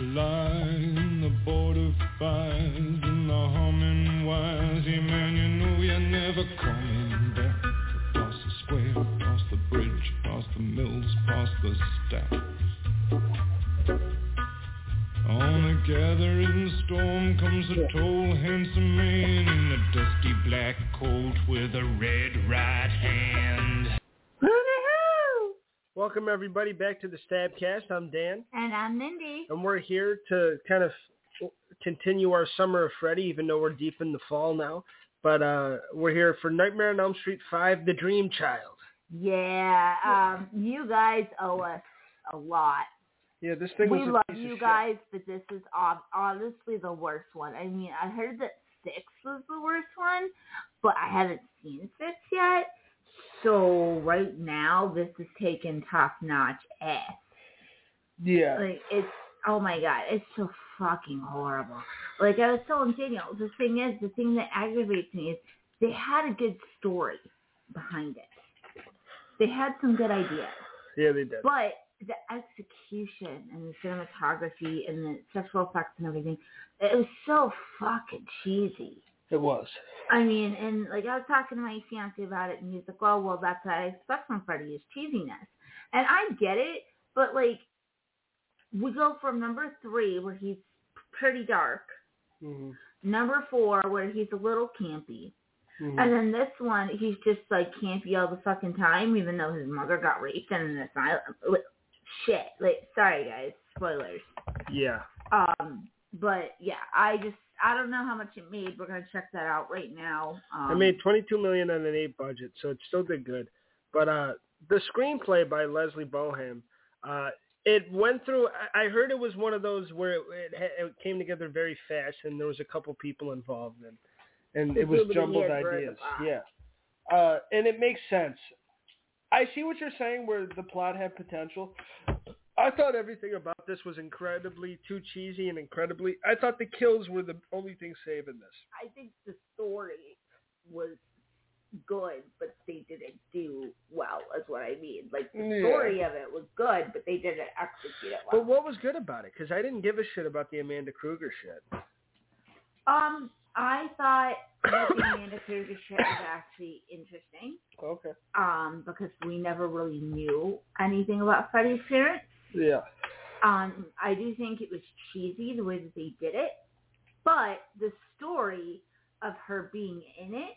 in the border fires and the humming wires. Yeah, man, you know you're never coming back. Across the square, across the bridge, past the mills, past the stacks. On a gathering storm comes a tall, handsome man in a dusty black coat with a red right hand. Welcome everybody back to the Stabcast. I'm Dan, And I'm Mindy. and we're here to kind of continue our summer of Freddy, even though we're deep in the fall now. But uh, we're here for Nightmare on Elm Street 5, The Dream Child. Yeah, um, you guys owe us a lot. Yeah, this thing We love piece of you shit. guys, but this is honestly the worst one. I mean, I heard that six was the worst one, but I haven't seen six yet. So right now, this is taking top notch ass. Yeah. Like it's oh my god, it's so fucking horrible. Like I was telling Daniel, the thing is, the thing that aggravates me is they had a good story behind it. They had some good ideas, Yeah, they did. but the execution and the cinematography and the sexual effects and everything, it was so fucking cheesy. It was. I mean, and like I was talking to my fiance about it, and he's like, "Oh, well, that's what I expect from Freddy is cheesiness," and I get it, but like, we go from number three where he's pretty dark, hmm number four where he's a little campy, hmm and then this one he's just like campy all the fucking time, even though his mother got raped and in an asylum. Like, Shit, like, sorry guys, spoilers. Yeah. Um, but yeah, I just I don't know how much it made. We're gonna check that out right now. Um, I made 22 million on an eight budget, so it still did good. But uh, the screenplay by Leslie Bohem, uh, it went through. I I heard it was one of those where it, it, it came together very fast, and there was a couple people involved, and and it was jumbled ideas. Yeah, uh, and it makes sense. I see what you're saying, where the plot had potential. I thought everything about this was incredibly too cheesy and incredibly. I thought the kills were the only thing saving this. I think the story was good, but they didn't do well. Is what I mean. Like the Yeah. story of it was good, but they didn't execute it well. But what was good about it? Because I didn't give a shit about the Amanda Krueger shit. um, I thought that the Amanda Krueger shit was actually interesting. Okay. Um, because we never really knew anything about Freddy's parents. Yeah. Um, I do think it was cheesy the way that they did it, but the story of her being in it,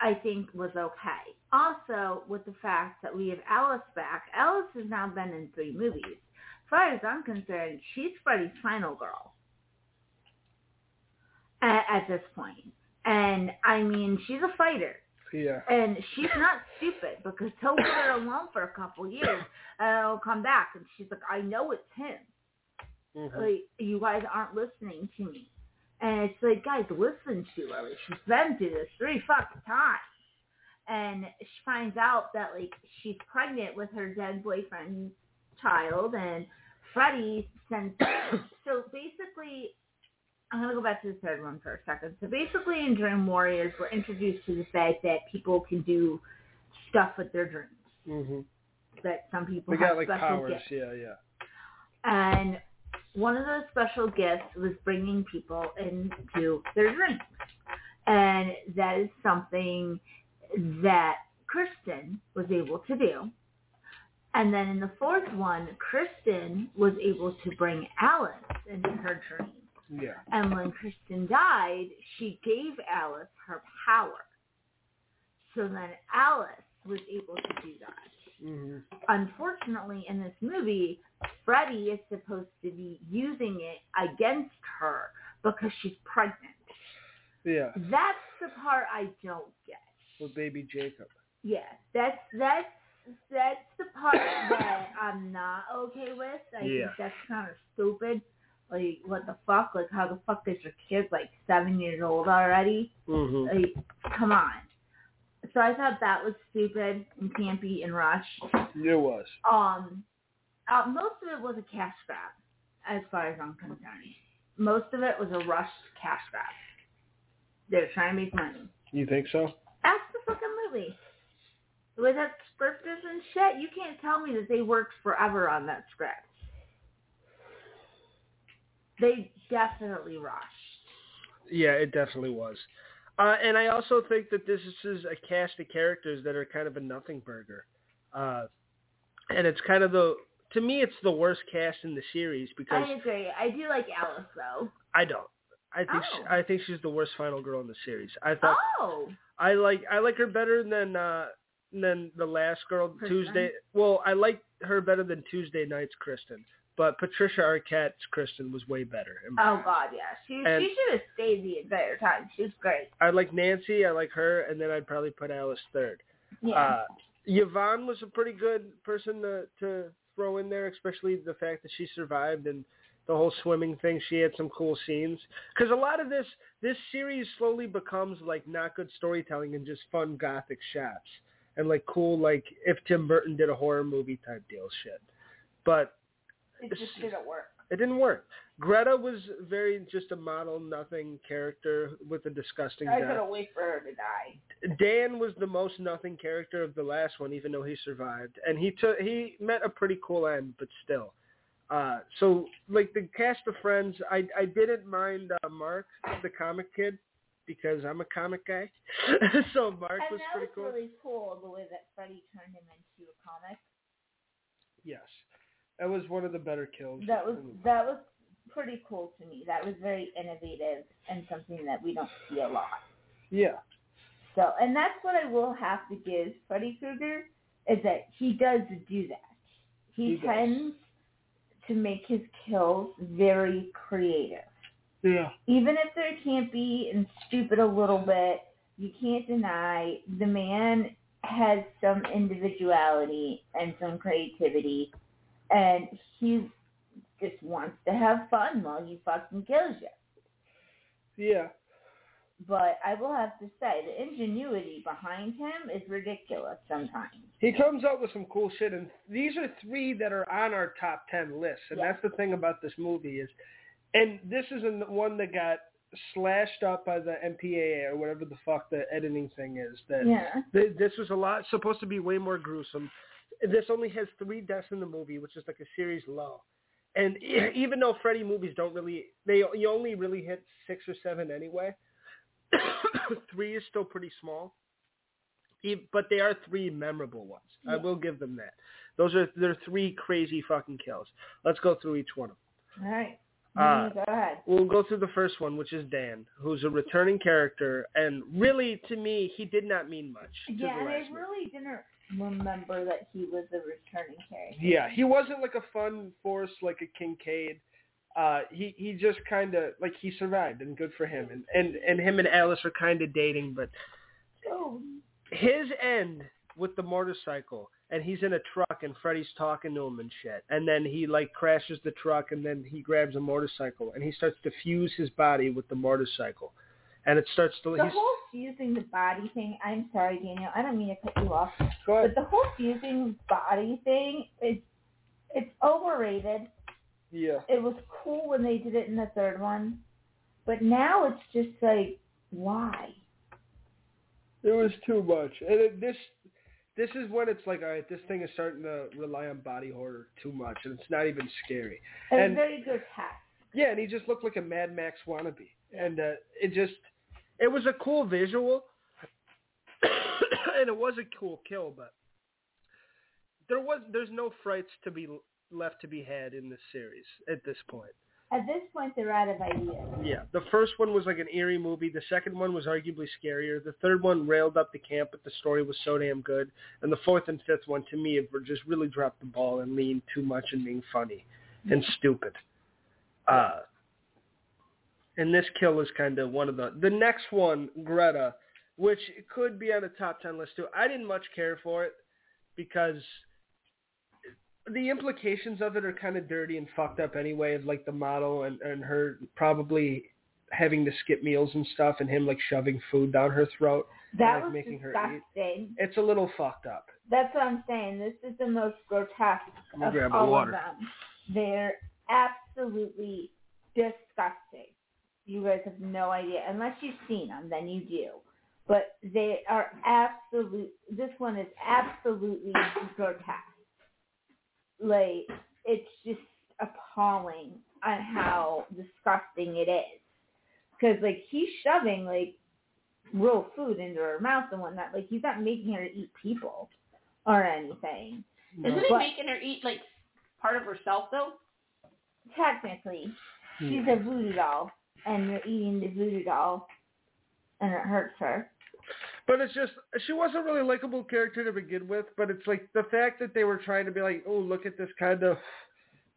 I think was okay. Also, with the fact that we have Alice back, Alice has now been in three movies. As far as I'm concerned, she's Freddy's final girl at, at this point. And I mean, she's a fighter. Yeah. And she's not stupid because he'll leave her alone for a couple years and he'll come back and she's like, I know it's him. Mhm. Like, you guys aren't listening to me. And it's like, guys, listen to her. She's been through this three fucking times. And she finds out that, like, she's pregnant with her dead boyfriend's child and Freddy sends So basically, I'm going to go back to the third one for a second. So basically in Dream Warriors, we're introduced to the fact that people can do stuff with their dreams. Mhm. That some people We have got like special powers. gifts. Yeah, yeah. And one of those special gifts was bringing people into their dreams. And that is something that Kristen was able to do. And then in the fourth one, Kristen was able to bring Alice into her dream. Yeah. And when Kristen died, she gave Alice her power. So then Alice was able to do that Mhm. unfortunately in this movie, Freddy is supposed to be using it against her because she's pregnant. Yeah. That's the part I don't get. With baby Jacob. Yeah, that's that's that's the part that I'm not okay with. I Yeah. think that's kind of stupid. Like, what the fuck? Like, how the fuck is your kid like seven years old already? Mhm. Like, come on. So I thought that was stupid and campy and rushed. It was. Um, uh, most of it was a cash grab, as far as I'm concerned. Most of it was a rushed cash grab. They're trying to make money. You think so? Absolutely. With that scripters and shit, you can't tell me that they worked forever on that script. They definitely rushed. Yeah, it definitely was. Uh, and I also think that this is a cast of characters that are kind of a nothing burger. Uh, and it's kind of the, to me, it's the worst cast in the series because I agree. I do like Alice though. I don't. I think she, Oh. I think she's the worst final girl in the series. I thought Oh, I like I like her better than uh than the last girl Kristen? Tuesday. Well, I like her better than Tuesday night's Kristen, but Patricia Arquette's Kristen was way better. oh God, yeah. She And- she should have stayed the entire time. She was great. I like Nancy, I like her, and then I'd probably put Alice third. Yeah. Uh, Yvonne was a pretty good person to to throw in there, especially the fact that she survived and the whole swimming thing. She had some cool scenes because a lot of this this series slowly becomes like not good storytelling and just fun gothic shots and like cool like if Tim Burton did a horror movie type deal shit. But it just didn't work. it didn't work. Greta was very just a model nothing character with a disgusting I death. couldn't wait for her to die. Dan was the most nothing character of the last one, even though he survived, and he took he met a pretty cool end, but still. Uh, so like the cast of Friends, I I didn't mind uh, Mark, the comic kid, because I'm a comic guy. so Mark and was pretty was cool. really cool the way that Freddy turned him into a comic. Yes, that was one of the better kills. That was that was pretty cool to me. That was very innovative and something that we don't see a lot. yeah, So, and that's what I will have to give Freddy Krueger is that he does do that. He, He does. tends to make his kills very creative. yeah, Even if they're campy and stupid a little bit, you can't deny the man has some individuality and some creativity, and he just wants to have fun while he fucking kills you. yeah. But I will have to say, the ingenuity behind him is ridiculous sometimes. He comes up with some cool shit, and these are three that are on our top ten list. And Yeah. that's the thing about this movie is, and this is the one that got slashed up by the MPAA or whatever the fuck the editing thing is. That Yeah. th- this was a lot supposed to be way more gruesome. This only has three deaths in the movie, which is like a series low. And even though Freddy movies don't really, they you only really hit six or seven anyway. three is still pretty small, but they are three memorable ones. I will give them that. Those are they're three crazy fucking kills. Let's go through each one of them. All right. Uh, go ahead. We'll go through the first one, which is Dan, who's a returning character, and really, to me, he did not mean much. to Yeah, the and I last movie. really didn't remember that he was a returning character. Yeah, he wasn't like a fun force like a Kincaid. Uh, he he just kind of like he survived, and good for him. And and and him and Alice are kind of dating, but Oh, his end with the motorcycle, and he's in a truck, and Freddy's talking to him and shit, and then he like crashes the truck, and then he grabs a motorcycle, and he starts to fuse his body with the motorcycle, and it starts to. the he's, whole fusing the body thing. I'm sorry, Daniel. I don't mean to cut you off, go but the whole fusing body thing is it's overrated. Yeah. It was cool when they did it in the third one, but now it's just like, why? It was too much. And it, this this is when it's like, all right, this thing is starting to rely on body horror too much, and it's not even scary. Was And- very good grotesque. Yeah, and he just looked like a Mad Max wannabe, and uh, it just it was a cool visual, and it was a cool kill, but there was there's no frights to be left to be had in this series at this point. At this point, they're out of ideas. Yeah, the first one was like an eerie movie. The second one was arguably scarier. The third one railed up the camp, but the story was so damn good. And the fourth and fifth one, to me, have just really dropped the ball and leaned too much in being funny and stupid. Uh, and this kill is kind of one of the. The next one, Greta, which could be on a top ten list too. I didn't much care for it because the implications of it are kind of dirty and fucked up anyway of like the model and and her probably having to skip meals and stuff and him like shoving food down her throat That like was making her eat. it's a little fucked up That's what I'm saying. This is the most grotesque of grab all water. of them. They're absolutely disgusting. You guys have no idea unless you've seen them. Then you do. But they are absolute. This one is absolutely grotesque. Like it's just appalling on how disgusting it is. Because like he's shoving like real food into her mouth and whatnot. Like he's not making her eat people or anything. Isn't he But- making her eat like part of herself though? Technically, Hmm. she's a voodoo doll, and you're eating the voodoo doll, and it hurts her. But it's just she wasn't really a likable character to begin with. But it's like the fact that they were trying to be like, oh, look at this kind of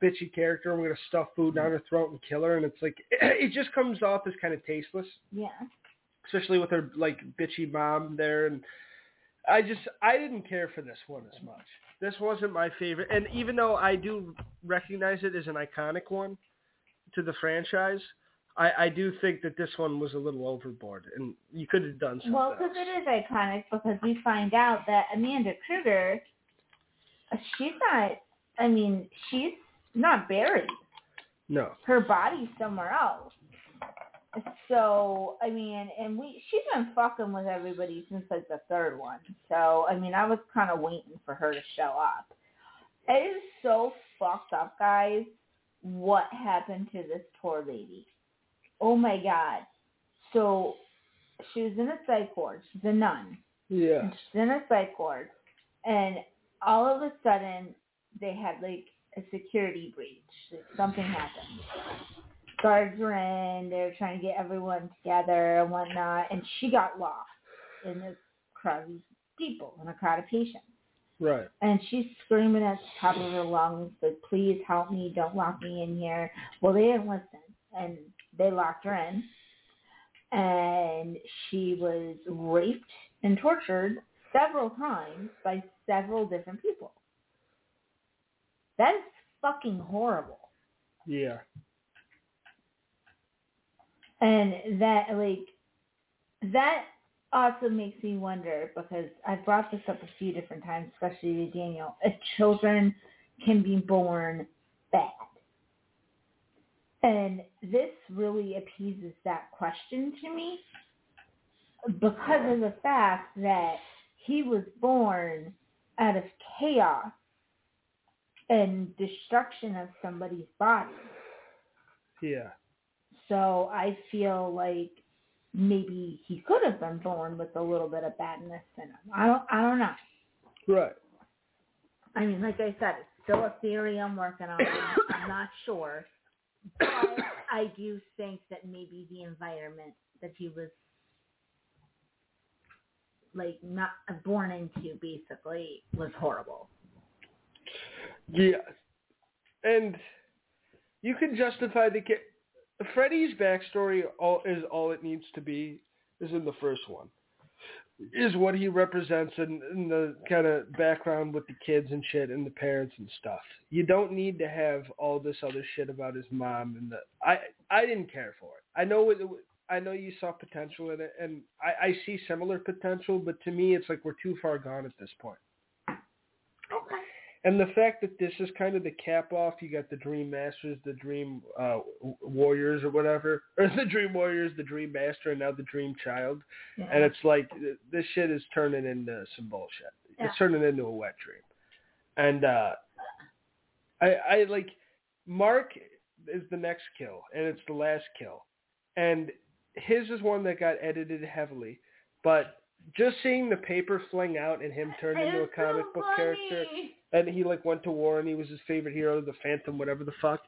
bitchy character, and we're gonna stuff food down her throat and kill her, and it's like it just comes off as kind of tasteless, Yeah. especially with her like bitchy mom there. And I just I didn't care for this one as much. This wasn't my favorite, and even though I do recognize it as an iconic one to the franchise. I, I do think that this one was a little overboard, and you could have done something. Well, because it is iconic because we find out that Amanda Krueger, uh, she's not. I mean, she's not buried. No. Her body's somewhere else. So I mean, and we she's been fucking with everybody since like the third one. So I mean, I was kind of waiting for her to show up. It is so fucked up, guys. What happened to this poor lady? Oh my god. So she was in a psych ward. She's a nun. Yeah. She's in a psych ward, and all of a sudden they had like a security breach. Like something happened. Guards were in. They were trying to get everyone together and whatnot, and she got lost in this crowd of people, in a crowd of patients. Right. And she's screaming at the top of her lungs, like, please help me, don't lock me in here. Well, they didn't listen, and they locked her in. And she was raped and tortured several times by several different people. That is fucking horrible. Yeah. And that, like, that also makes me wonder because I've brought this up a few different times, especially to Daniel. If children can be born bad. And this really appeases that question to me because of the fact that he was born out of chaos and destruction of somebody's body. Yeah. So I feel like maybe he could have been born with a little bit of badness in him. I don't I don't know. Right. I mean, like I said, it's still a theory I'm working on. I'm not sure. But I do think that maybe the environment that he was like not uh, born into basically was horrible. Yeah. And you can justify the ca- Freddy's backstory all is all it needs to be is in the first one. Is what he represents in, in the kind of background with the kids and shit and the parents and stuff. You don't need to have all this other shit about his mom and the I I didn't care for it. I know it, I know you saw potential in it and I, I see similar potential, but to me it's like we're too far gone at this point. And the fact that this is kind of the cap off, you got the Dream Masters, the Dream uh, Warriors or whatever, or the Dream Warriors, the Dream Master, and now the Dream Child. Yeah. And it's like this shit is turning into some bullshit. Yeah. It's turning into a wet dream. And uh I I like Mark is the next kill, and it's the last kill, and his is one that got edited heavily, but just seeing the paper fling out and him turn into a comic so book character funny. And he like went to war and he was his favorite hero, the Phantom, whatever the fuck.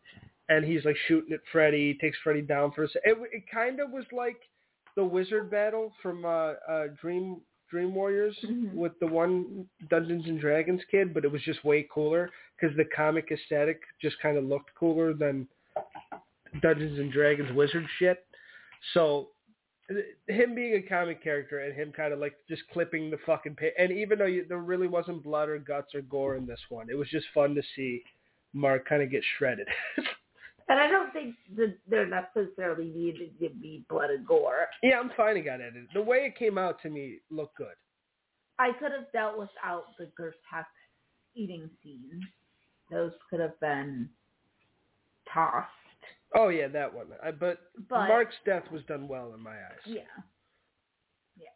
And he's like shooting at Freddy, takes Freddy down for a se- It, it kind of was like the wizard battle from uh, uh, Dream Dream Warriors Mhm. with the one Dungeons and Dragons kid, but it was just way cooler because the comic aesthetic just kind of looked cooler than Dungeons and Dragons wizard shit. So him being a comic character and him kind of like just clipping the fucking page. And even though you, there really wasn't blood or guts or gore in this one, it was just fun to see Mark kind of get shredded. And I don't think that there necessarily needed to be blood and gore. yeah, I'm fine it got edited. The way it came out to me looked good. I could have dealt without the grotesque eating scene. Those could have been tossed Oh yeah, that one. I, but, But Mark's death was done well in my eyes. Yeah. Yeah.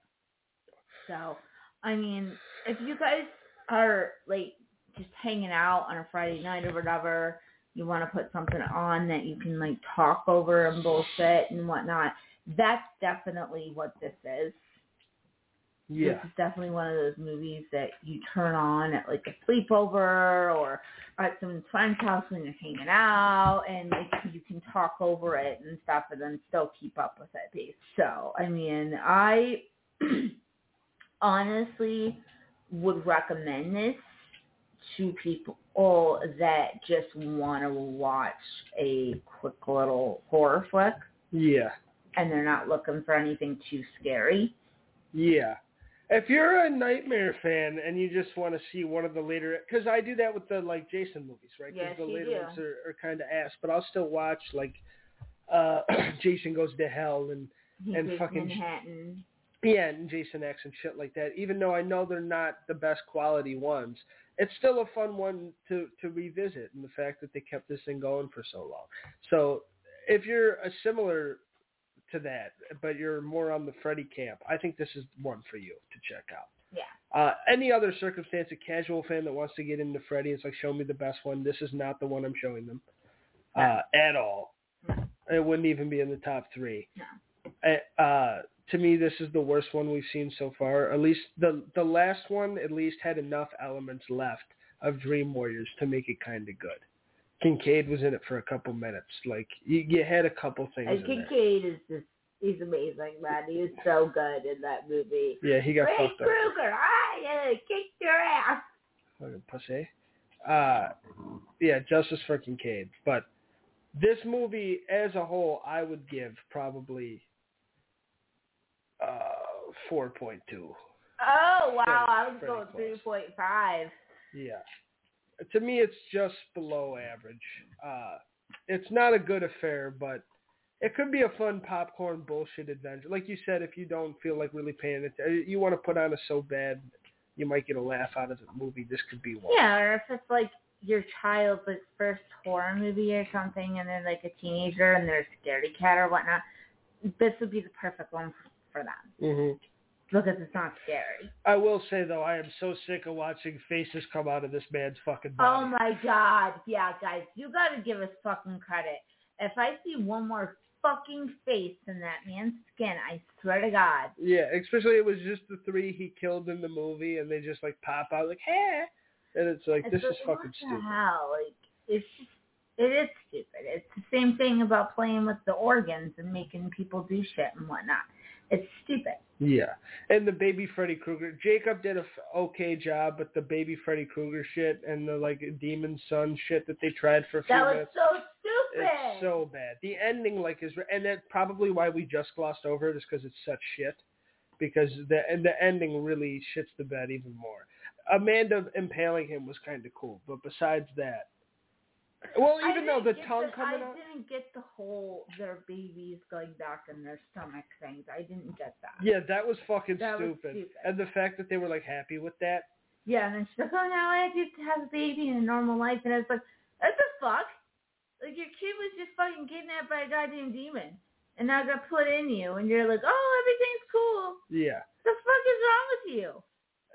So, I mean, if you guys are like just hanging out on a Friday night or whatever, you want to put something on that you can like talk over and bullshit and whatnot, that's definitely what this is. Yeah. This is definitely one of those movies that you turn on at like a sleepover or at someone's friend's house when you're hanging out and like you can talk over it and stuff and then still keep up with it. So I mean I honestly would recommend this to people that just want to watch a quick little horror flick Yeah. and they're not looking for anything too scary. Yeah. If you're a Nightmare fan and you just want to see one of the later, because I do that with the like Jason movies, right? Yes, the later do. ones are, are kind of ass, but I'll still watch like uh Jason Goes to Hell and He And fucking- Manhattan. yeah, and Jason X and shit like that. Even though I know they're not the best quality ones, it's still a fun one to to revisit, and the fact that they kept this thing going for so long. So if you're a similar to that, but you're more on the Freddy camp, I think this is one for you to check out. Yeah. Uh, any other circumstance, a casual fan that wants to get into Freddy, it's like show me the best one. This is not the one I'm showing them uh, at all. No. It wouldn't even be in the top three. No. Uh, uh, to me, this is the worst one we've seen so far. At least the the last one at least had enough elements left of Dream Warriors to make it kind of good. Kincaid was in it for a couple minutes. Like you, you had a couple things. And. Kincaid is just he's amazing, man. He is so good in that movie. Yeah, he got Ray fucked up. Krueger, I uh, kicked your ass. Fucking pussy. Uh, yeah, Justice for Kincaid. But this movie as a whole, I would give probably uh 4.2. Oh wow, I was going close. three point five. Yeah. To me, it's just below average. Uh, it's not a good affair, but it could be a fun popcorn bullshit adventure. Like you said, if you don't feel like really paying attention, you want to put on a so bad you might get a laugh out of the movie. This could be one. Yeah, or if it's like your child's like first horror movie or something, and they're like a teenager and they're a scaredy cat or whatnot, this would be the perfect one for them hmm because it's not scary. I will say though, I am so sick of watching faces come out of this man's fucking oh body. Oh my god, yeah, guys, you gotta give us fucking credit. If I see one more fucking face in that man's skin, I swear to God. Yeah, especially it was just the three he killed in the movie, and they just like pop out like, "Hey," and it's like, this It's is fucking stupid. hell? Like, it's just, it is stupid. It's the same thing about playing with the organs and making people do shit and whatnot. It's stupid. Yeah, and the baby Freddy Krueger. Jacob did a f- okay job, but the baby Freddy Krueger shit and the like demon son shit that they tried for a few That was minutes. so stupid. It's so bad. The ending, like, is and that's probably why we just glossed over it, is because it's such shit. Because the and the ending really shits the bed even more. Amanda impaling him was kind of cool, but besides that, well, even though the tongue coming I out, I didn't get the whole their babies going back in their stomach things. I didn't get that. yeah, that was fucking That was stupid. stupid. And the fact that they were like happy with that, Yeah, and then she's like, oh, now I get to have a baby in a normal life. And I was like, what the fuck? Like, your kid was just fucking kidnapped by a goddamn demon. And now got put in you. And you're like, oh, everything's cool. yeah. The fuck is wrong with you?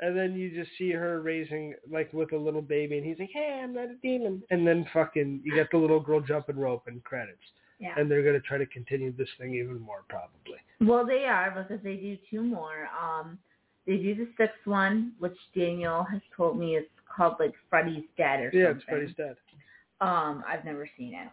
And then you just see her raising like with a little baby, and he's like, "Hey, I'm not a demon." And then fucking, you get the little girl jumping rope and credits, Yeah. and they're gonna try to continue this thing even more probably. Well, they are because they do two more. Um, they do the sixth one, which Daniel has told me is called like Freddy's Dead or something. Yeah, it's Freddy's dead. Um, I've never seen it,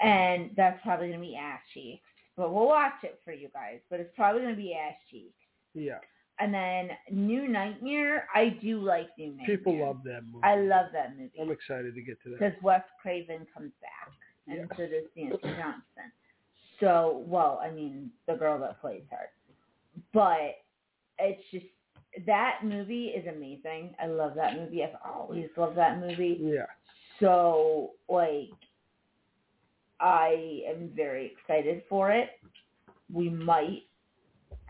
and that's probably gonna be ass cheeks. But we'll watch it for you guys. But it's probably gonna be ass cheeks. Yeah, And then New Nightmare, I do like New Nightmare. people love that movie. I love that movie I'm excited to get to that. because Wes Craven comes back, and Yeah. so does Nancy Johnson. So, well, I mean, the girl that plays her, but it's just that movie is amazing. I love that movie. I've always loved that movie. Yeah, So, like, I am very excited for it. We might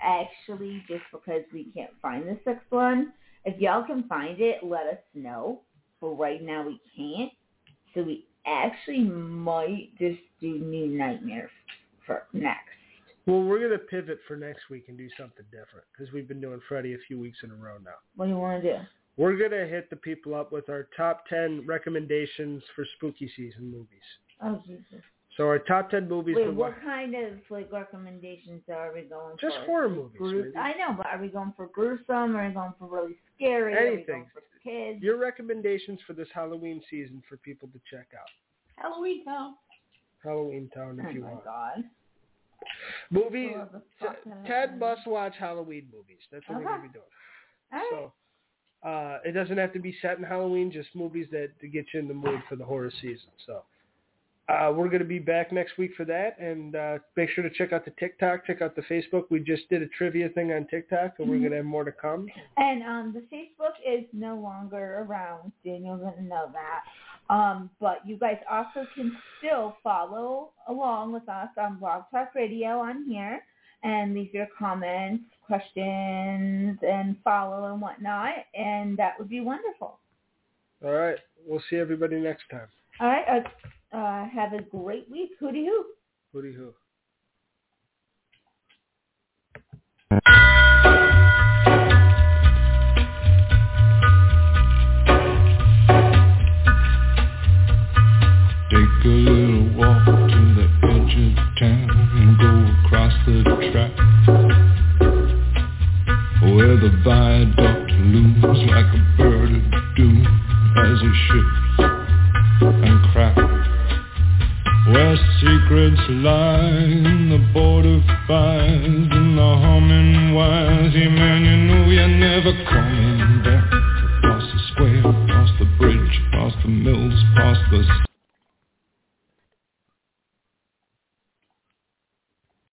actually, just because we can't find the sixth one, if y'all can find it, let us know. But right now we can't. So we actually might just do New Nightmare for next. Well, we're gonna pivot for next week and do something different because we've been doing Freddy a few weeks in a row now. What do you want to do? We're gonna hit the people up with our top ten recommendations for spooky season movies. Oh Jesus! So our top ten movies. Wait, what watch. kind of like recommendations are we going Just for? horror movies. I know, but are we going for gruesome? Are we going for really scary? Anything. for kids? Your recommendations for this Halloween season for people to check out. Halloween Town. Halloween Town, if oh you my want. God! Movies. Well, the T- Ted must watch Halloween movies. That's what we're gonna be doing. All right. So. Uh, it doesn't have to be set in Halloween, just movies that to get you in the mood for the horror season. So uh, we're going to be back next week for that, and uh, make sure to check out the TikTok, check out the Facebook. We just did a trivia thing on TikTok, and we're Mhm. going to have more to come. And um, the Facebook is no longer around. Daniel's gonna know that. Um, but you guys also can still follow along with us on Blog Talk Radio on here and leave your comments, questions, and follow and whatnot, and that would be wonderful. All right, we'll see everybody next time. All right. Uh, uh, have a great week. Hooty hoo. Hooty hoo.